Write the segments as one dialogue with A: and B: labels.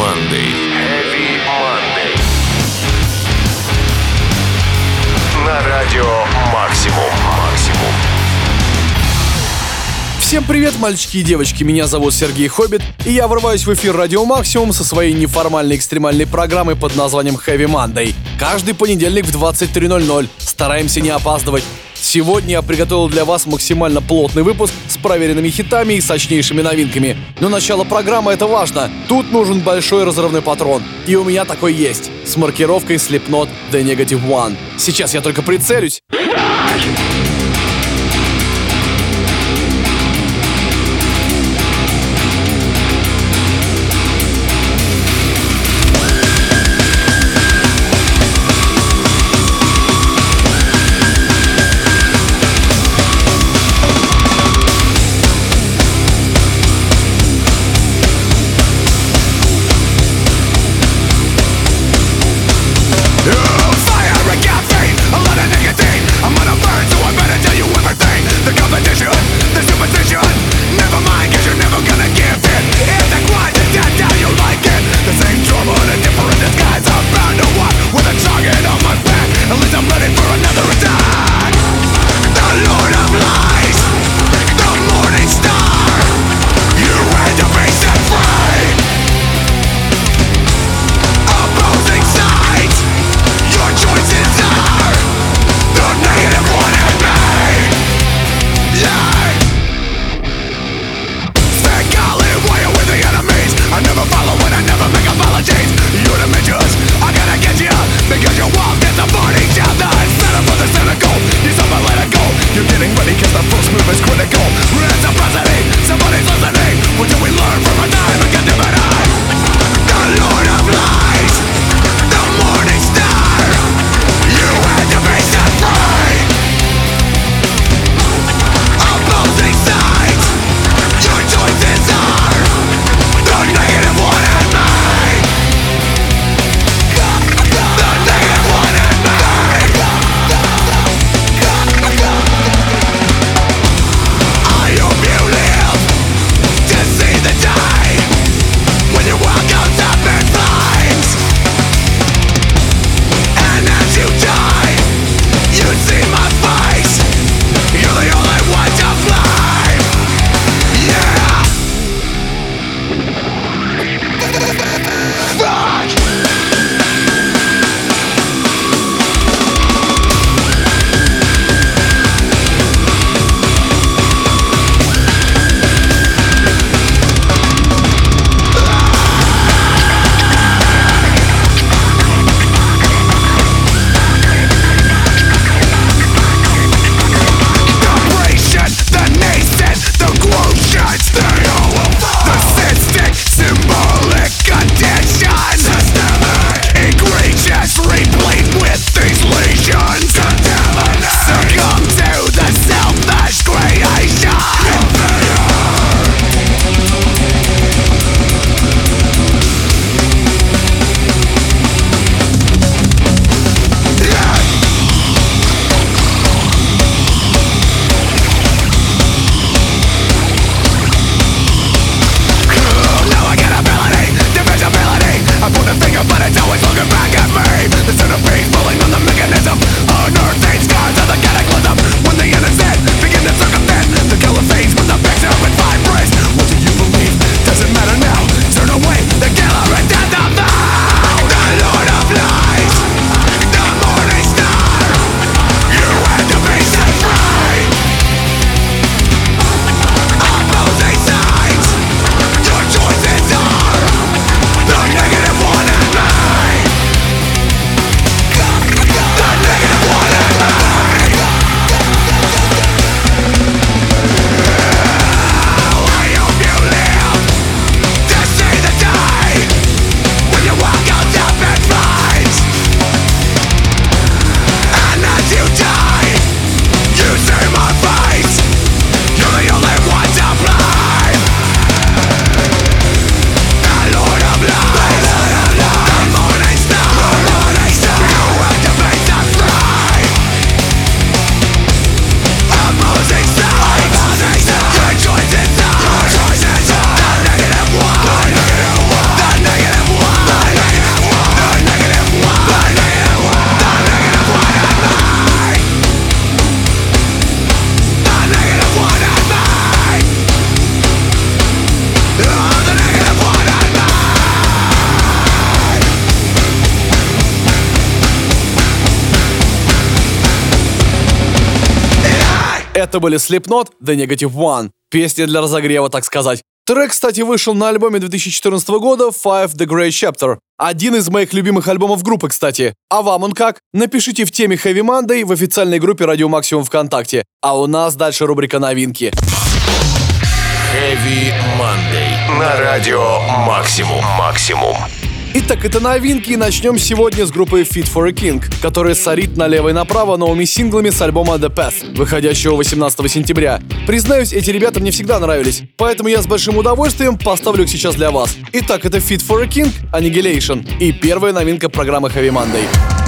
A: Monday.
B: Heavy Monday. На радио Максимум. Максимум.
C: Всем привет, мальчики и девочки, меня зовут Сергей Хоббит, и я врываюсь в эфир Радио Максимум со своей неформальной экстремальной программой под названием Heavy Monday. Каждый понедельник в 23.00. Стараемся не опаздывать. Сегодня я приготовил для вас максимально плотный выпуск с проверенными хитами и сочнейшими новинками. Но начало программы это важно. Тут нужен большой разрывной патрон. И у меня такой есть. С маркировкой Slipknot The Negative One. Сейчас я только прицелюсь.
D: Это были Slipknot, The Negative One. Песня для разогрева, так сказать. Трек, кстати, вышел на альбоме 2014 года Five The Great Chapter. Один из моих любимых альбомов группы, кстати. А вам он как? Напишите в теме Heavy Monday в официальной группе Радио Максимум ВКонтакте. А у нас дальше рубрика новинки.
B: Heavy Monday. На радио Максимум. Максимум.
D: Итак, это новинки, и начнем сегодня с группы Fit for a King, которая сорит налево и направо новыми синглами с альбома The Path, выходящего 18 сентября. Признаюсь, эти ребята мне всегда нравились, поэтому я с большим удовольствием поставлю их сейчас для вас. Итак, это Fit for a King, Annihilation, и первая новинка программы Heavy Monday.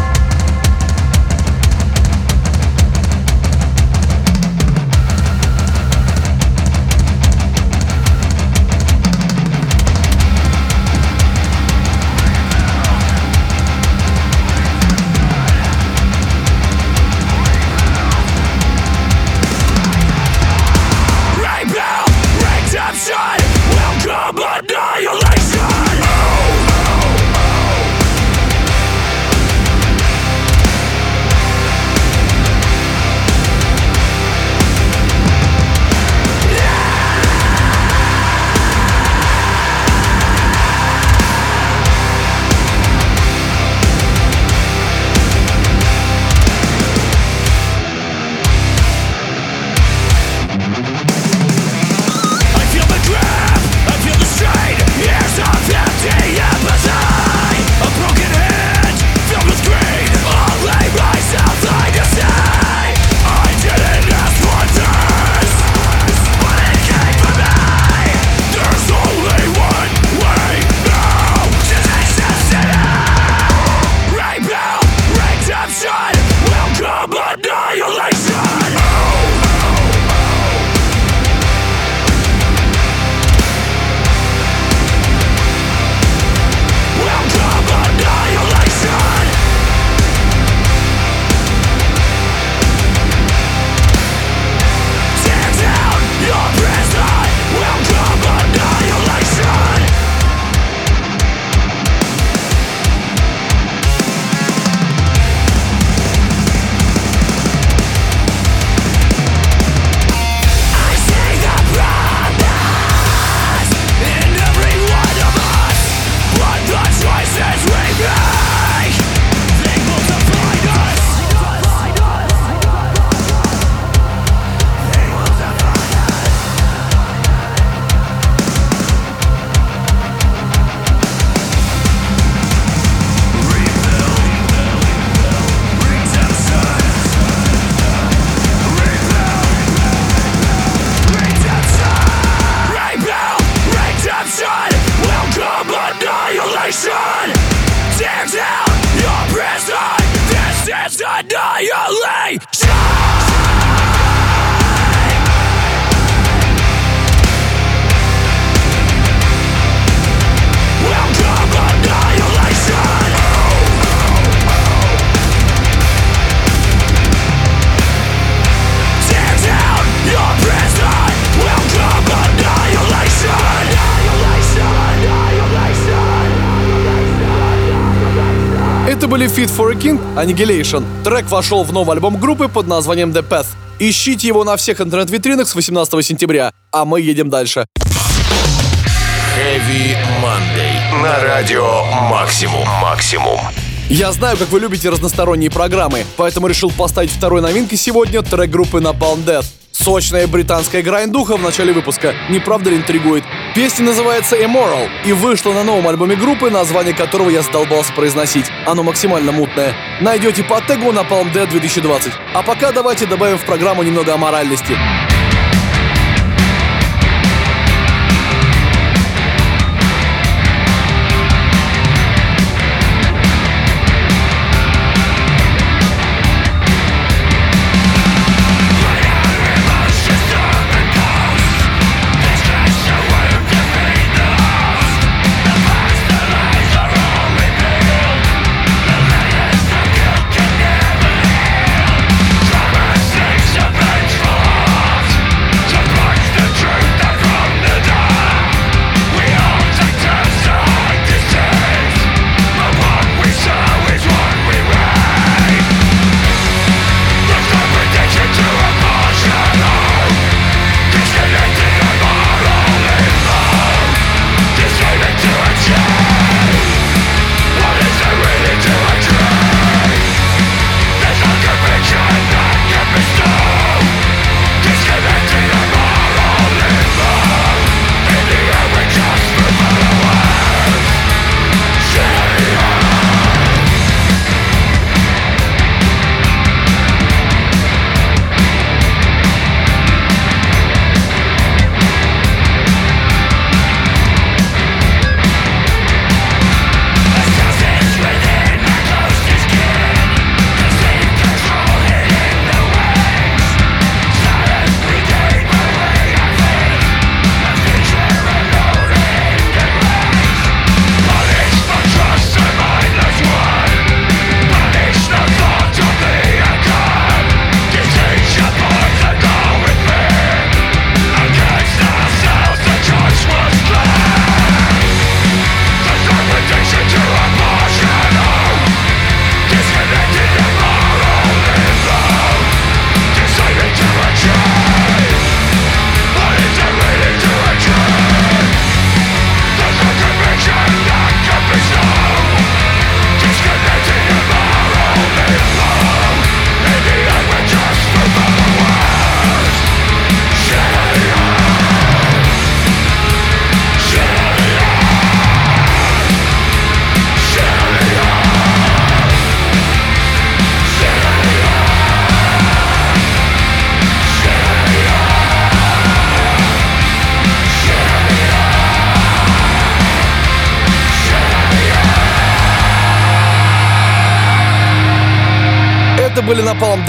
D: King Annihilation. Трек вошел в новый альбом группы под названием The Path. Ищите его на всех интернет-витринах с 18 сентября. А мы едем дальше.
B: Heavy Monday. На радио Максимум. Максимум.
D: Я знаю, как вы любите разносторонние программы, поэтому решил поставить второй новинкой сегодня трек группы Napalm Death. Сочная британская грайндуха в начале выпуска, не правда ли интригует? Песня называется Immoral и вышла на новом альбоме группы, название которого я задолбался произносить. Оно максимально мутное. Найдете по тегу на Palm Dead 2020. А пока давайте добавим в программу немного аморальности.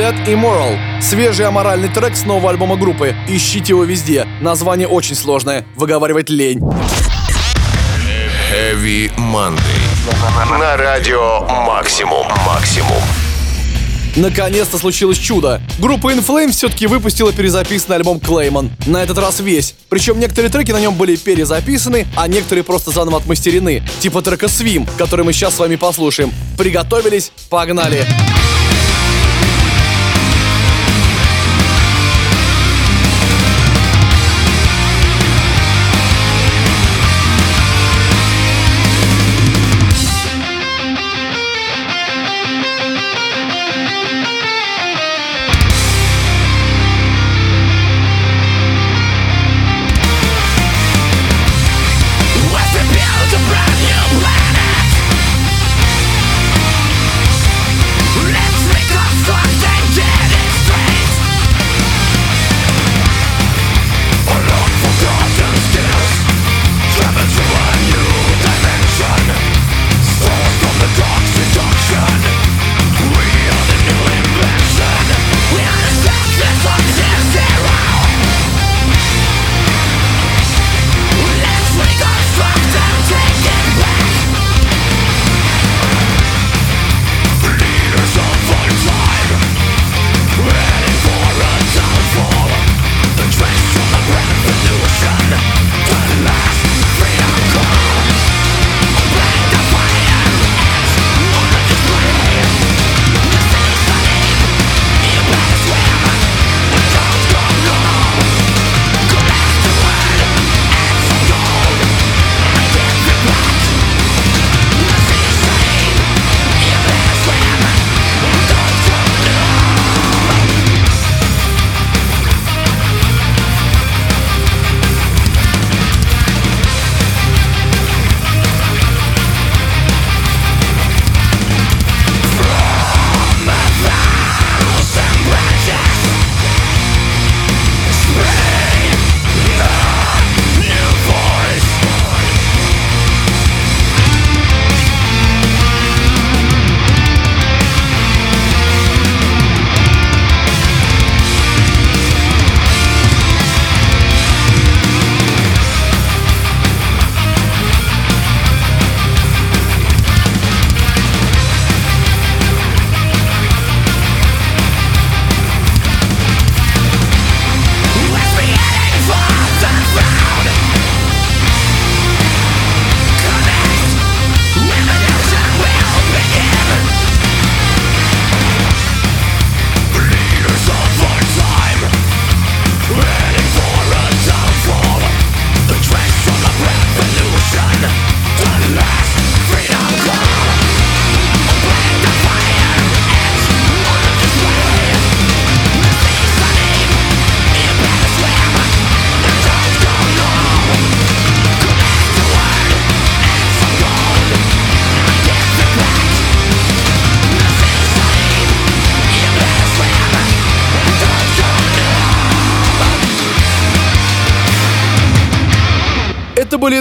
D: Dead и Moral. Свежий аморальный трек с нового альбома группы. Ищите его везде. Название очень сложное. Выговаривать лень.
B: Heavy Monday. На радио Максимум. Максимум.
D: Наконец-то случилось чудо. Группа In Flames все-таки выпустила перезаписанный альбом Clayman. На этот раз весь. Причем некоторые треки на нем были перезаписаны, а некоторые просто заново отмастерены. Типа трека Swim, который мы сейчас с вами послушаем. Приготовились? Погнали! Погнали!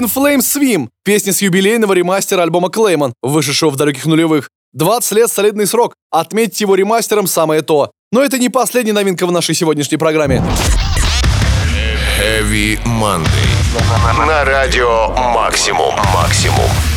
D: In Flames Swim, песня с юбилейного ремастера альбома Clayman, вышедшего в далеких нулевых. 20 лет солидный срок, отметить его ремастером самое то. Но это не последняя новинка в нашей сегодняшней программе.
B: Heavy Monday. На радио Максимум. Максимум.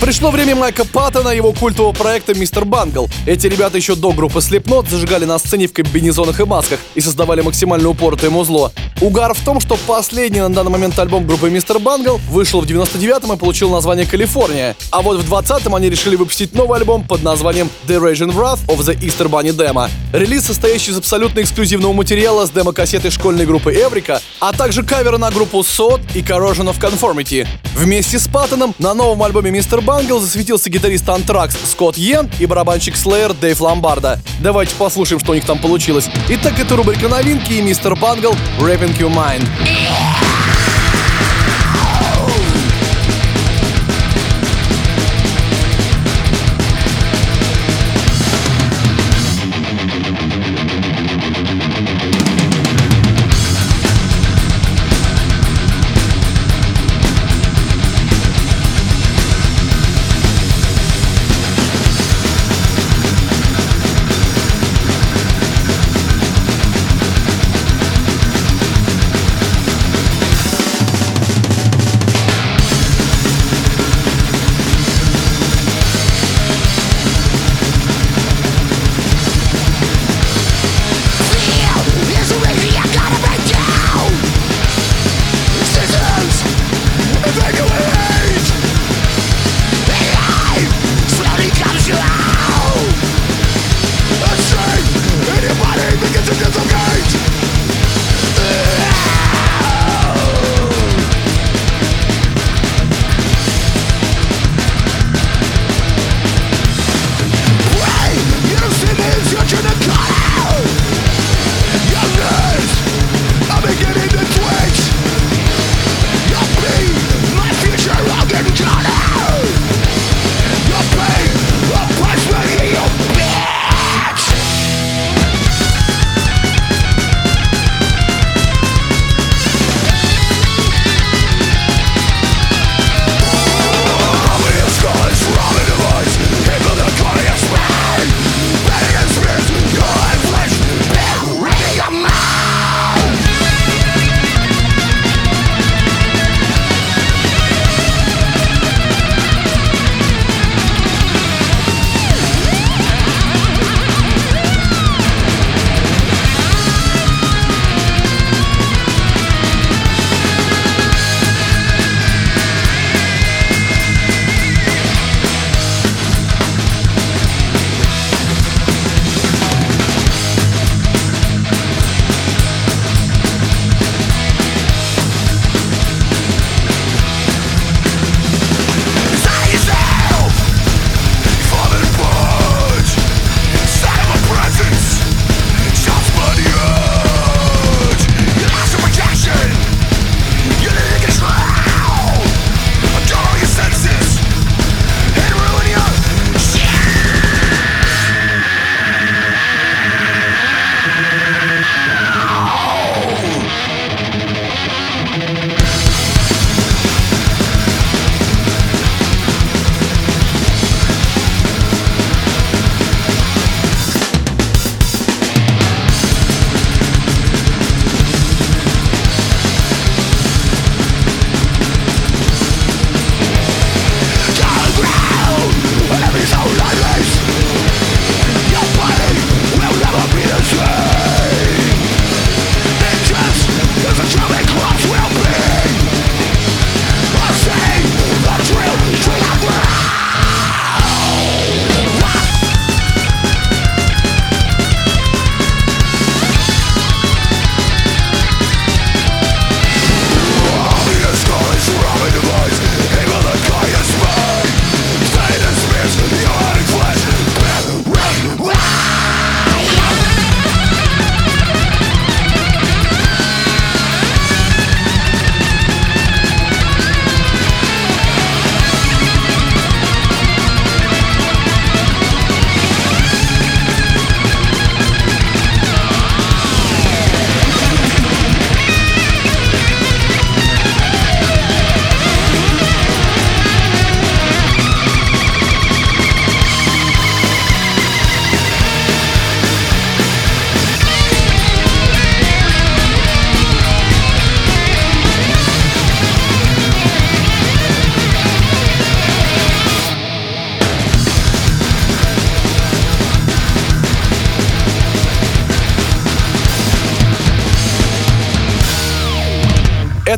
D: Пришло время Майка Паттона и его культового проекта «Мистер Бангл». Эти ребята еще до группы Slipknot зажигали на сцене в комбинезонах и масках и создавали максимально упоротое музло. Угар в том, что последний на данный момент альбом группы «Mr. Bungle» вышел в 99-м и получил название «California». А вот в 20-м они решили выпустить новый альбом под названием «The Raging Wrath of the Easter Bunny Demo». Релиз, состоящий из абсолютно эксклюзивного материала с демо-кассеты школьной группы Эврика, а также кавер на группу S.O.D. и Corrosion of Conformity. Вместе с Паттоном на новом альбоме «Mr. Bungle» засветился гитарист Anthrax Скотт Йен и барабанщик Slayer Дэйв Ломбардо. Давайте послушаем, что у них там получилось. Итак, это рубрика новинки и «Mr. Bungle» Raping Your Mind.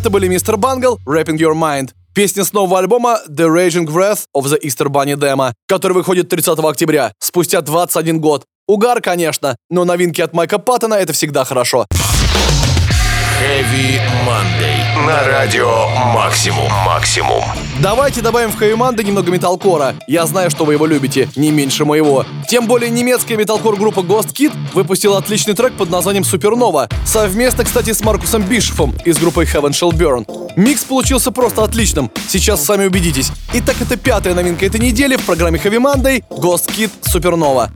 D: Это были Мистер Бангл, Rapping Your Mind. Песня с нового альбома The Raging Wrath of the Easter Bunny Demo, который выходит 30 октября, спустя 21 год. Угар, конечно, но новинки от Майка Паттона — это всегда хорошо.
B: Heavy Monday. На радио Максимум. Максимум.
D: Давайте добавим в Хэви немного металкора. Я знаю, что вы его любите, не меньше моего. Тем более немецкая металкор-группа Ghost Kid выпустила отличный трек под названием Супернова. Совместно, кстати, с Маркусом Бишефом из группы Heaven Shall Burn. Микс получился просто отличным. Сейчас сами убедитесь. Итак, это пятая новинка этой недели в программе Heavy Monday Ghost Kid Супернова.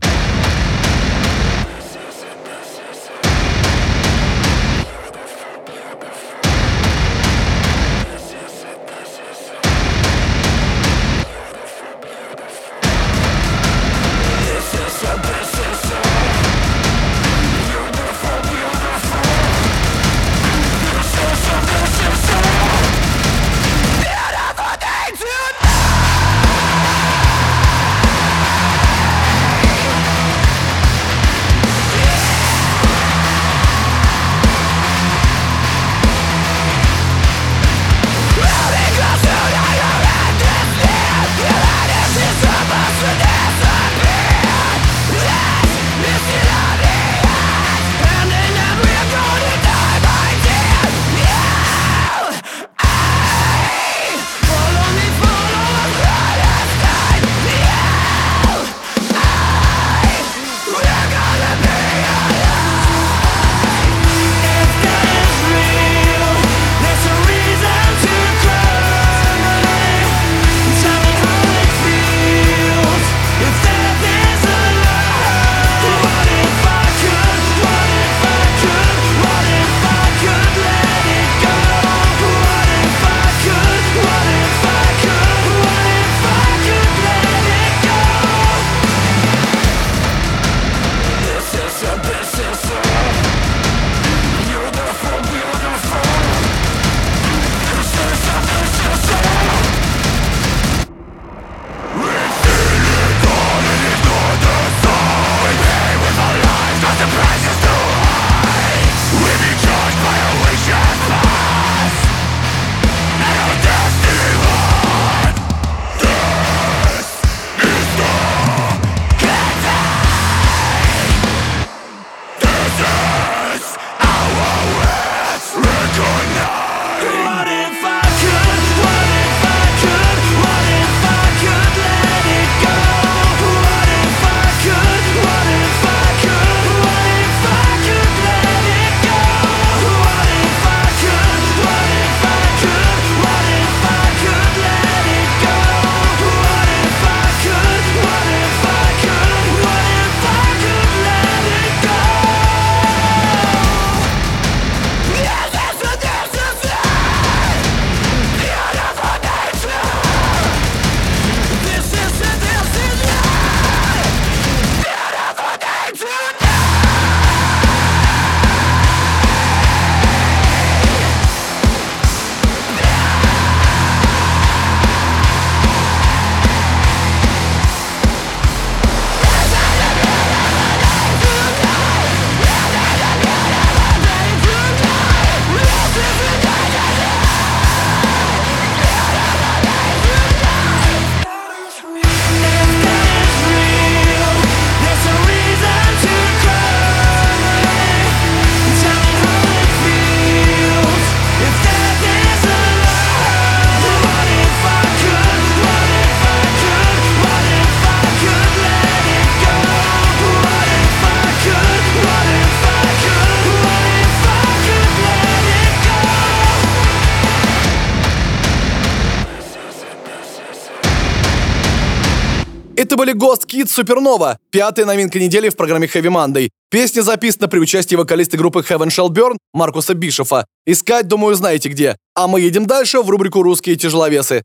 D: Это были Ghostkid, Supernova, пятая новинка недели в программе Heavy Monday. Песня записана при участии вокалиста группы Heaven Shall Burn Маркуса Бишоффа. Искать, думаю, знаете где. А мы едем дальше в рубрику «Русские тяжеловесы».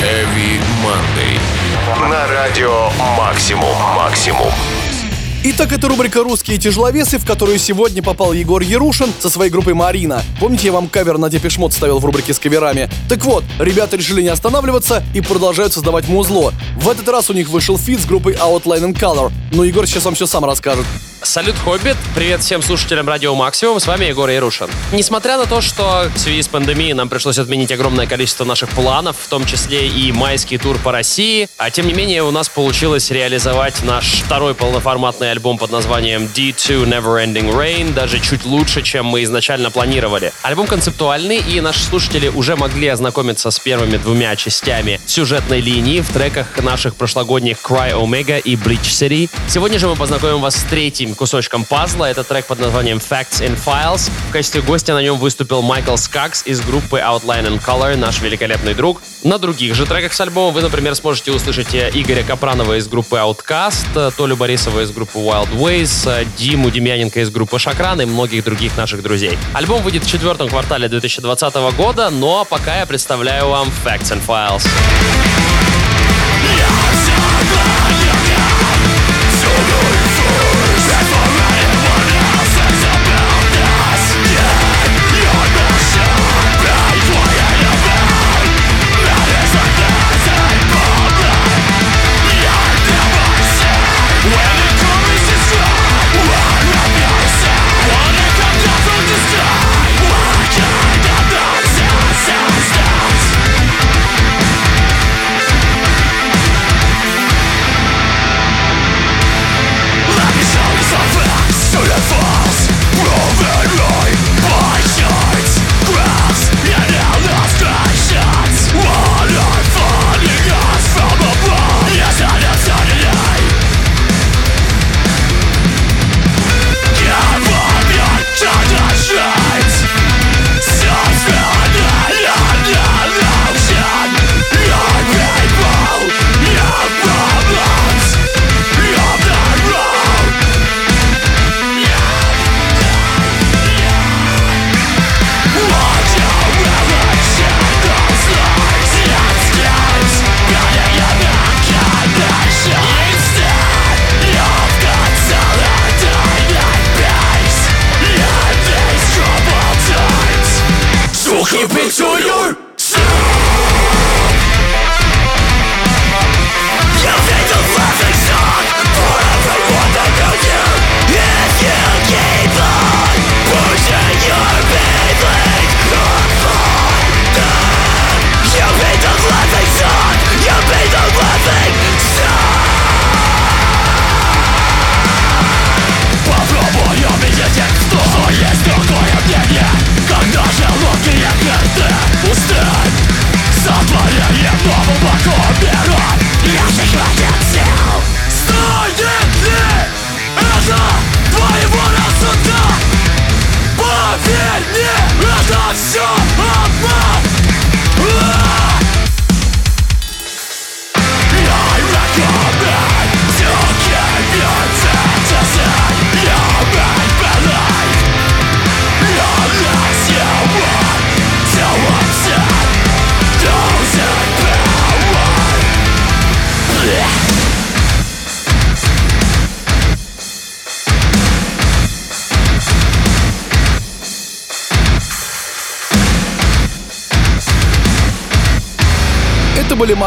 B: Heavy Monday. На радио Максимум. Максимум.
D: Итак, это рубрика «Русские тяжеловесы», в которую сегодня попал Егор Ярушин со своей группой «Марина». Помните, я вам кавер на Depeche Mode ставил в рубрике с каверами? Так вот, ребята решили не останавливаться и продолжают создавать музло. В этот раз у них вышел feat с группой Outline in Color, но Егор сейчас вам все сам расскажет.
E: Салют, Хоббит! Привет всем слушателям Радио Максимум, с вами Егор Ярушин. Несмотря на то, что в связи с пандемией нам пришлось отменить огромное количество наших планов, в том числе и майский тур по России, а тем не менее у нас получилось реализовать наш второй полноформатный альбом под названием D2 Neverending Rain даже чуть лучше, чем мы изначально планировали. Альбом концептуальный, и наши слушатели уже могли ознакомиться с первыми двумя частями сюжетной линии в треках наших прошлогодних Cry Omega и Bleach City. Сегодня же мы познакомим вас с третьим третьим кусочком пазла. Это трек под названием Facts and Files. В качестве гостя на нем выступил Майкл Скакс из группы Outline and Color, наш великолепный друг. На других же треках с альбома вы, например, сможете услышать э, Игоря Капранова из группы Outcast, э, Толю Борисова из группы Wild Ways, э, Диму Демьяненко из группы Шакран и многих других наших друзей. Альбом выйдет в четвертом квартале 2020 года, но пока я представляю вам Facts and Files.
B: были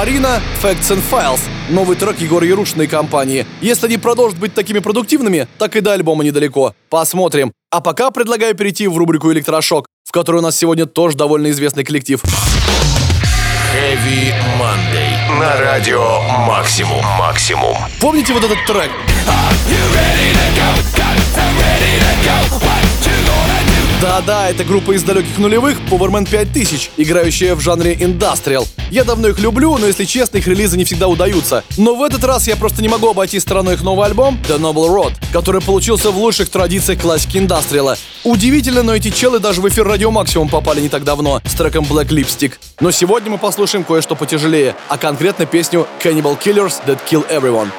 B: Марина, Facts and Files, новый трек Егора Ярушиной компании. Если они продолжат быть такими продуктивными, так и до альбома недалеко. Посмотрим. А пока предлагаю перейти в рубрику «Электрошок», в которой у нас сегодня тоже довольно известный коллектив.
D: Heavy Monday. На радио Максимум. Максимум.
B: Помните вот этот трек? Да-да, это группа из далеких нулевых Powerman 5000, играющая в жанре индастриал. Я давно их люблю, но если честно, их релизы не всегда удаются. Но в этот раз я просто не могу обойти стороной их новый альбом The Noble Road, который получился в лучших традициях классики индастриала. Удивительно, но эти челы даже в эфир Радио Максимум попали не так давно с треком Black Lipstick. Но сегодня мы послушаем кое-что потяжелее, а конкретно песню Cannibal Killers That Kill Everyone.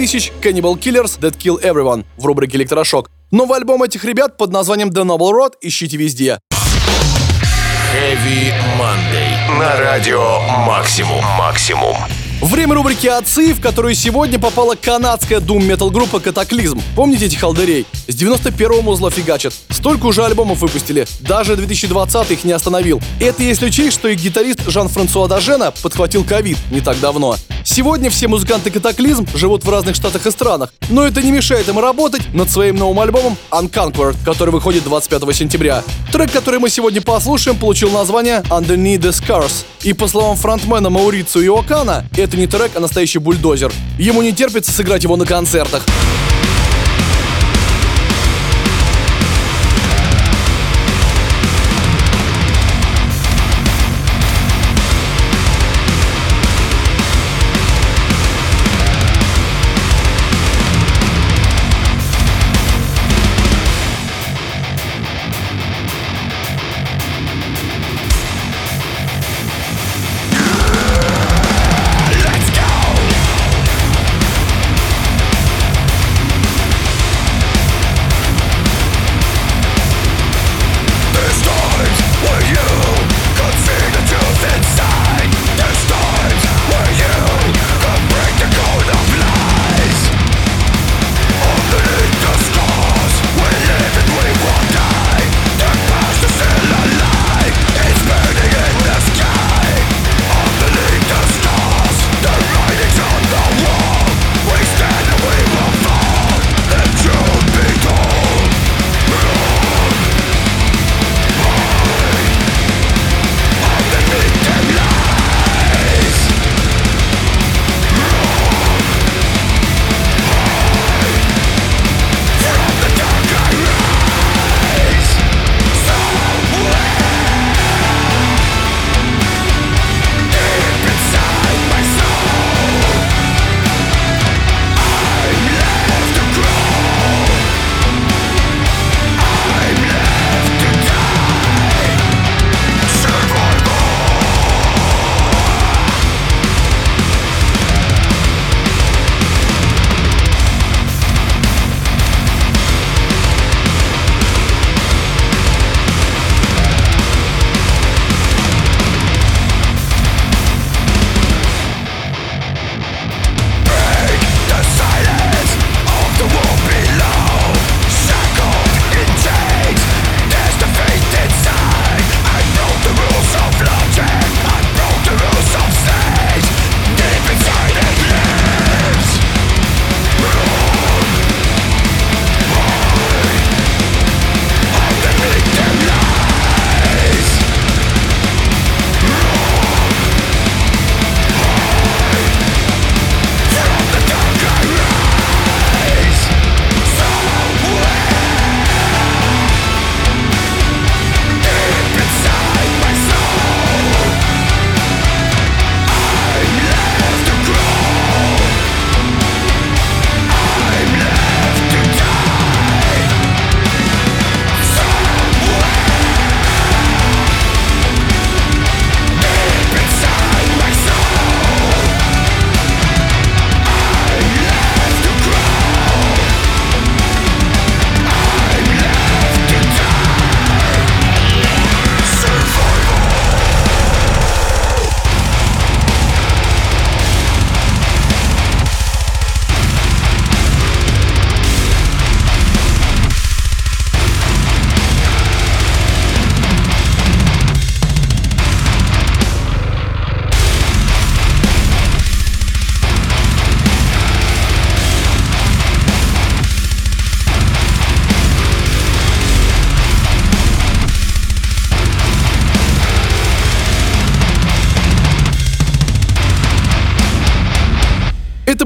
F: 2000 Cannibal Killers That Kill Everyone
D: в рубрике «Электрошок». Новый альбом этих ребят под названием The Noble Road ищите везде.
B: Heavy Monday на радио «Максимум». «Максимум».
D: Время рубрики «Отцы», в которую сегодня попала канадская дум-метал группа «Катаклизм». Помните этих халдерей? С 91-го музла фигачат. Столько уже альбомов выпустили. Даже 2020 их не остановил. Это если учесть, что их гитарист Жан-Франсуа Дажена подхватил ковид не так давно. Сегодня все музыканты «Катаклизм» живут в разных штатах и странах, но это не мешает им работать над своим новым альбомом Unconquered, который выходит 25 сентября. Трек, который мы сегодня послушаем, получил название Underneath the Scars. И по словам фронтмена Маурицу Иокана, это не трек, а настоящий бульдозер. Ему не терпится сыграть его на концертах.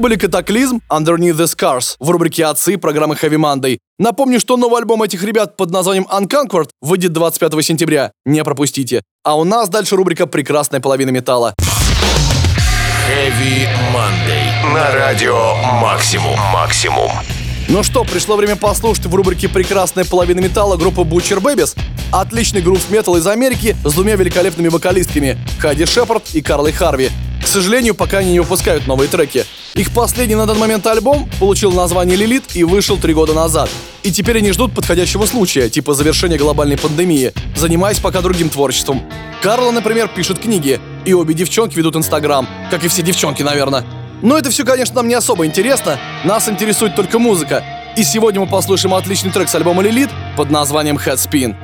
G: Были Катаклизм, Underneath the Scars в рубрике «Отцы» программы Heavy Monday. Напомню, что новый альбом этих ребят под названием Unconquered выйдет 25 сентября. Не пропустите. А у нас дальше рубрика «Прекрасная половина металла».
B: Heavy Monday. На радио Максимум. Максимум.
G: Ну что, пришло время послушать в рубрике «Прекрасная половина металла» группы Butcher Babies. Отличный грув металл из Америки с двумя великолепными вокалистками – Хади Шепард и Карлой Харви. К сожалению, пока они не выпускают новые треки. Их последний на данный момент альбом получил название «Лилит» и вышел три года назад. И теперь они ждут подходящего случая, типа завершения глобальной пандемии, занимаясь пока другим творчеством. Карла, например, пишет книги, и обе девчонки ведут Инстаграм, как и все девчонки, наверное. Но это все, конечно, нам не особо интересно. Нас интересует только музыка. И сегодня мы послушаем отличный трек с альбома «Лилит» под названием «Headspin».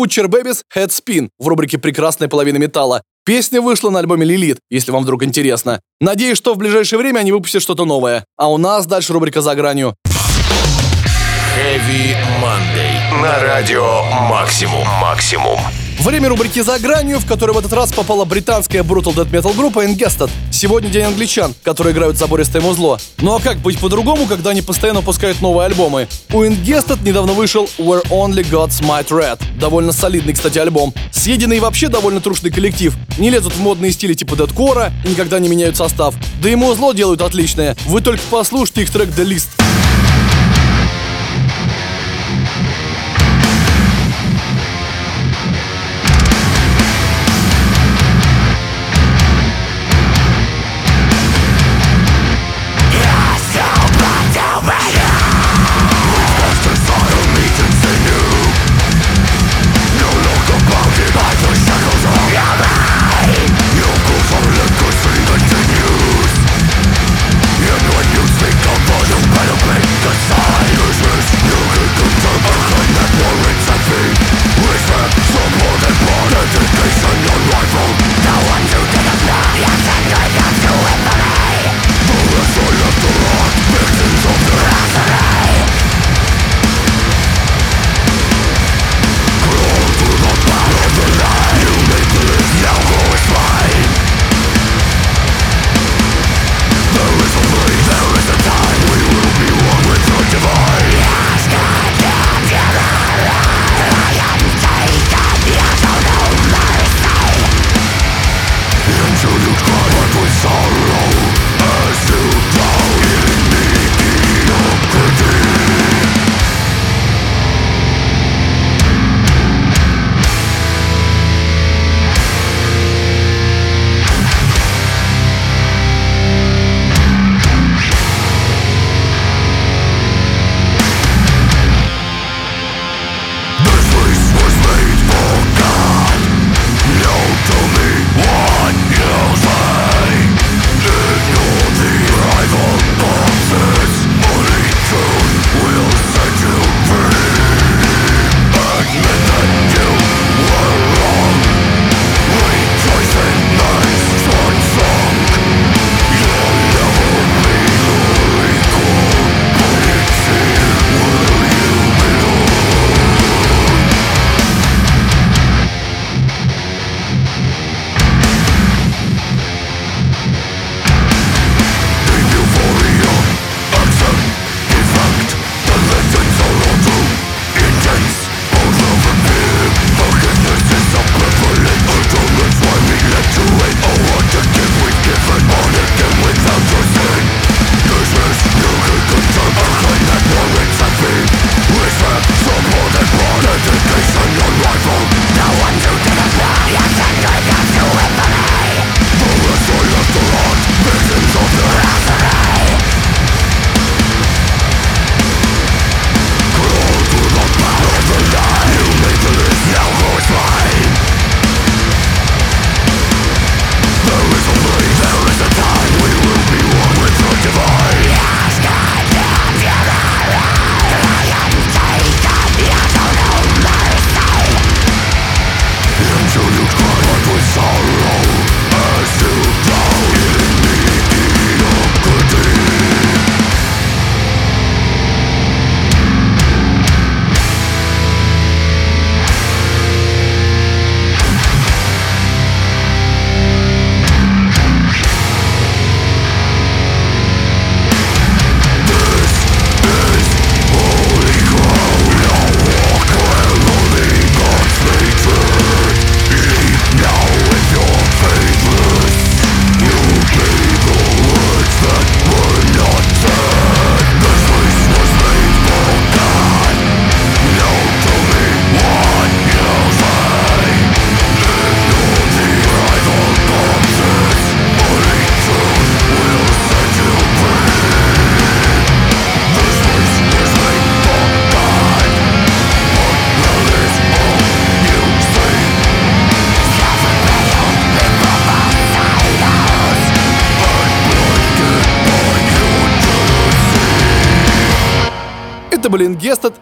G: Butcher Babies Headspin в рубрике «Прекрасная половина металла». Песня вышла на альбоме «Лилит», если вам вдруг интересно. Надеюсь, что в ближайшее время они выпустят что-то новое. А у нас дальше рубрика «За гранью».
B: Heavy Monday. На радио «Максимум». «Максимум».
G: Время рубрики «За гранью», в которой в этот раз попала британская Brutal Death Metal группа Ingested. Сегодня день англичан, которые играют забористое музло. Ну а как быть по-другому, когда они постоянно пускают новые альбомы? У Ingested недавно вышел Where Only Gods Might Red. Довольно солидный, кстати, альбом. Съеденный и вообще довольно трушный коллектив. Не лезут в модные стили типа дедкора, никогда не меняют состав. Да и музло делают отличное. Вы только послушайте их трек «The List».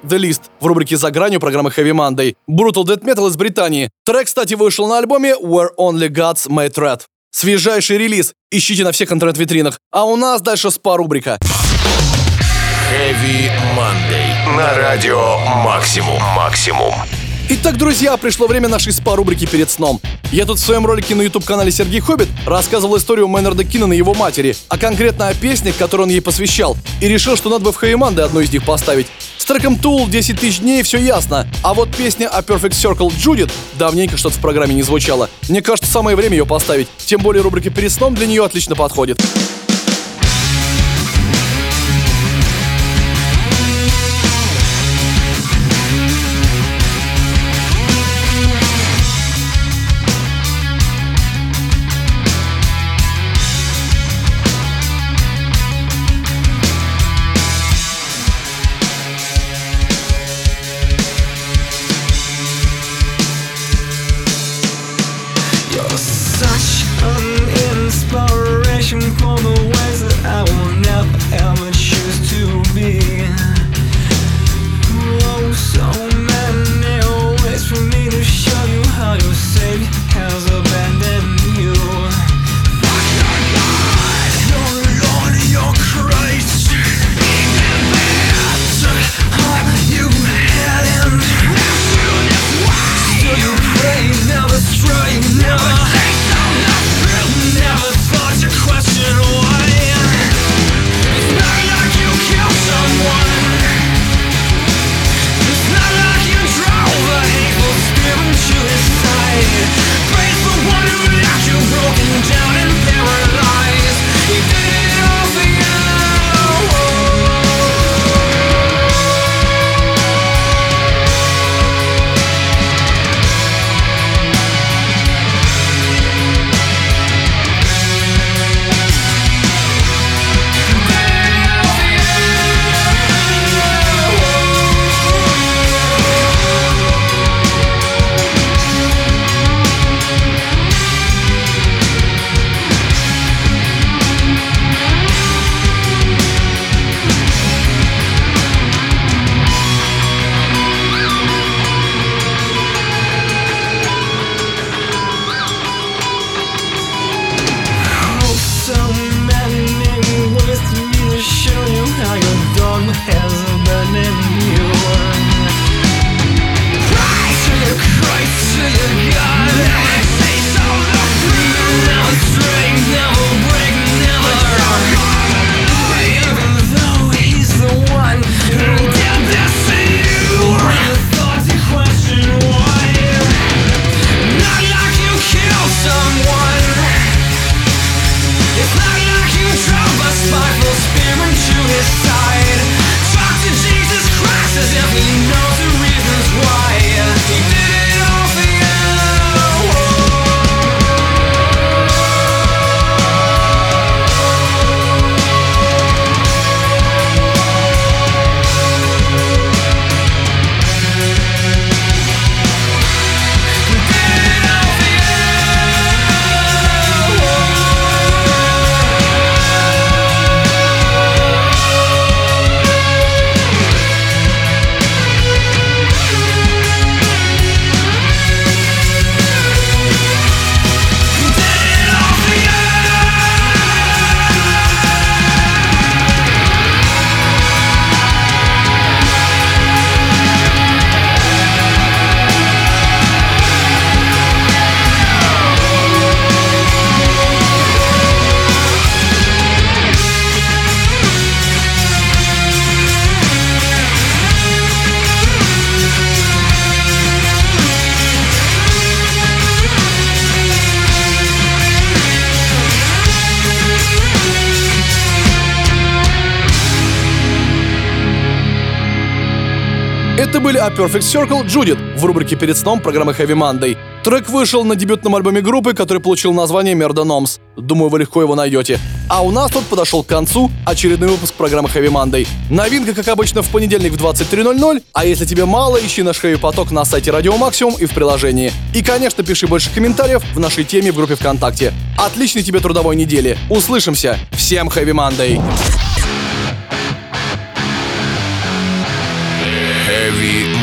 D: The List в рубрике «За гранью» программы Heavy Monday. Brutal Death Metal из Британии. Трек, кстати, вышел на альбоме Where Only Gods Made Red. Свежайший релиз. Ищите на всех интернет-витринах. А у нас дальше спа-рубрика.
B: Heavy Monday. На радио Максимум. Максимум.
D: Итак, друзья, пришло время нашей спа-рубрики перед сном. Я тут в своем ролике на YouTube-канале Сергей Хоббит рассказывал историю Мэннерда Киннона и его матери, а конкретно о песнях, которые он ей посвящал, и решил, что надо бы в Хейманде одну из них поставить. С треком Tool 10 тысяч дней все ясно, а вот песня о Perfect Circle Judith давненько что-то в программе не звучало. Мне кажется, самое время ее поставить, тем более рубрика перед сном для нее отлично подходит. Perfect Circle Judith в рубрике «Перед сном» программы Heavy Monday. Трек вышел на дебютном альбоме группы, который получил название Мерда Номс. Думаю, вы легко его найдете. А у нас тут подошел к концу очередной выпуск программы Heavy Monday. Новинка, как обычно, в понедельник в 23.00, а если тебе мало, ищи наш Heavy Поток на сайте Радио Максимум и в приложении. И, конечно, пиши больше комментариев в нашей теме в группе ВКонтакте. Отличной тебе трудовой недели. Услышимся. Всем Heavy Monday.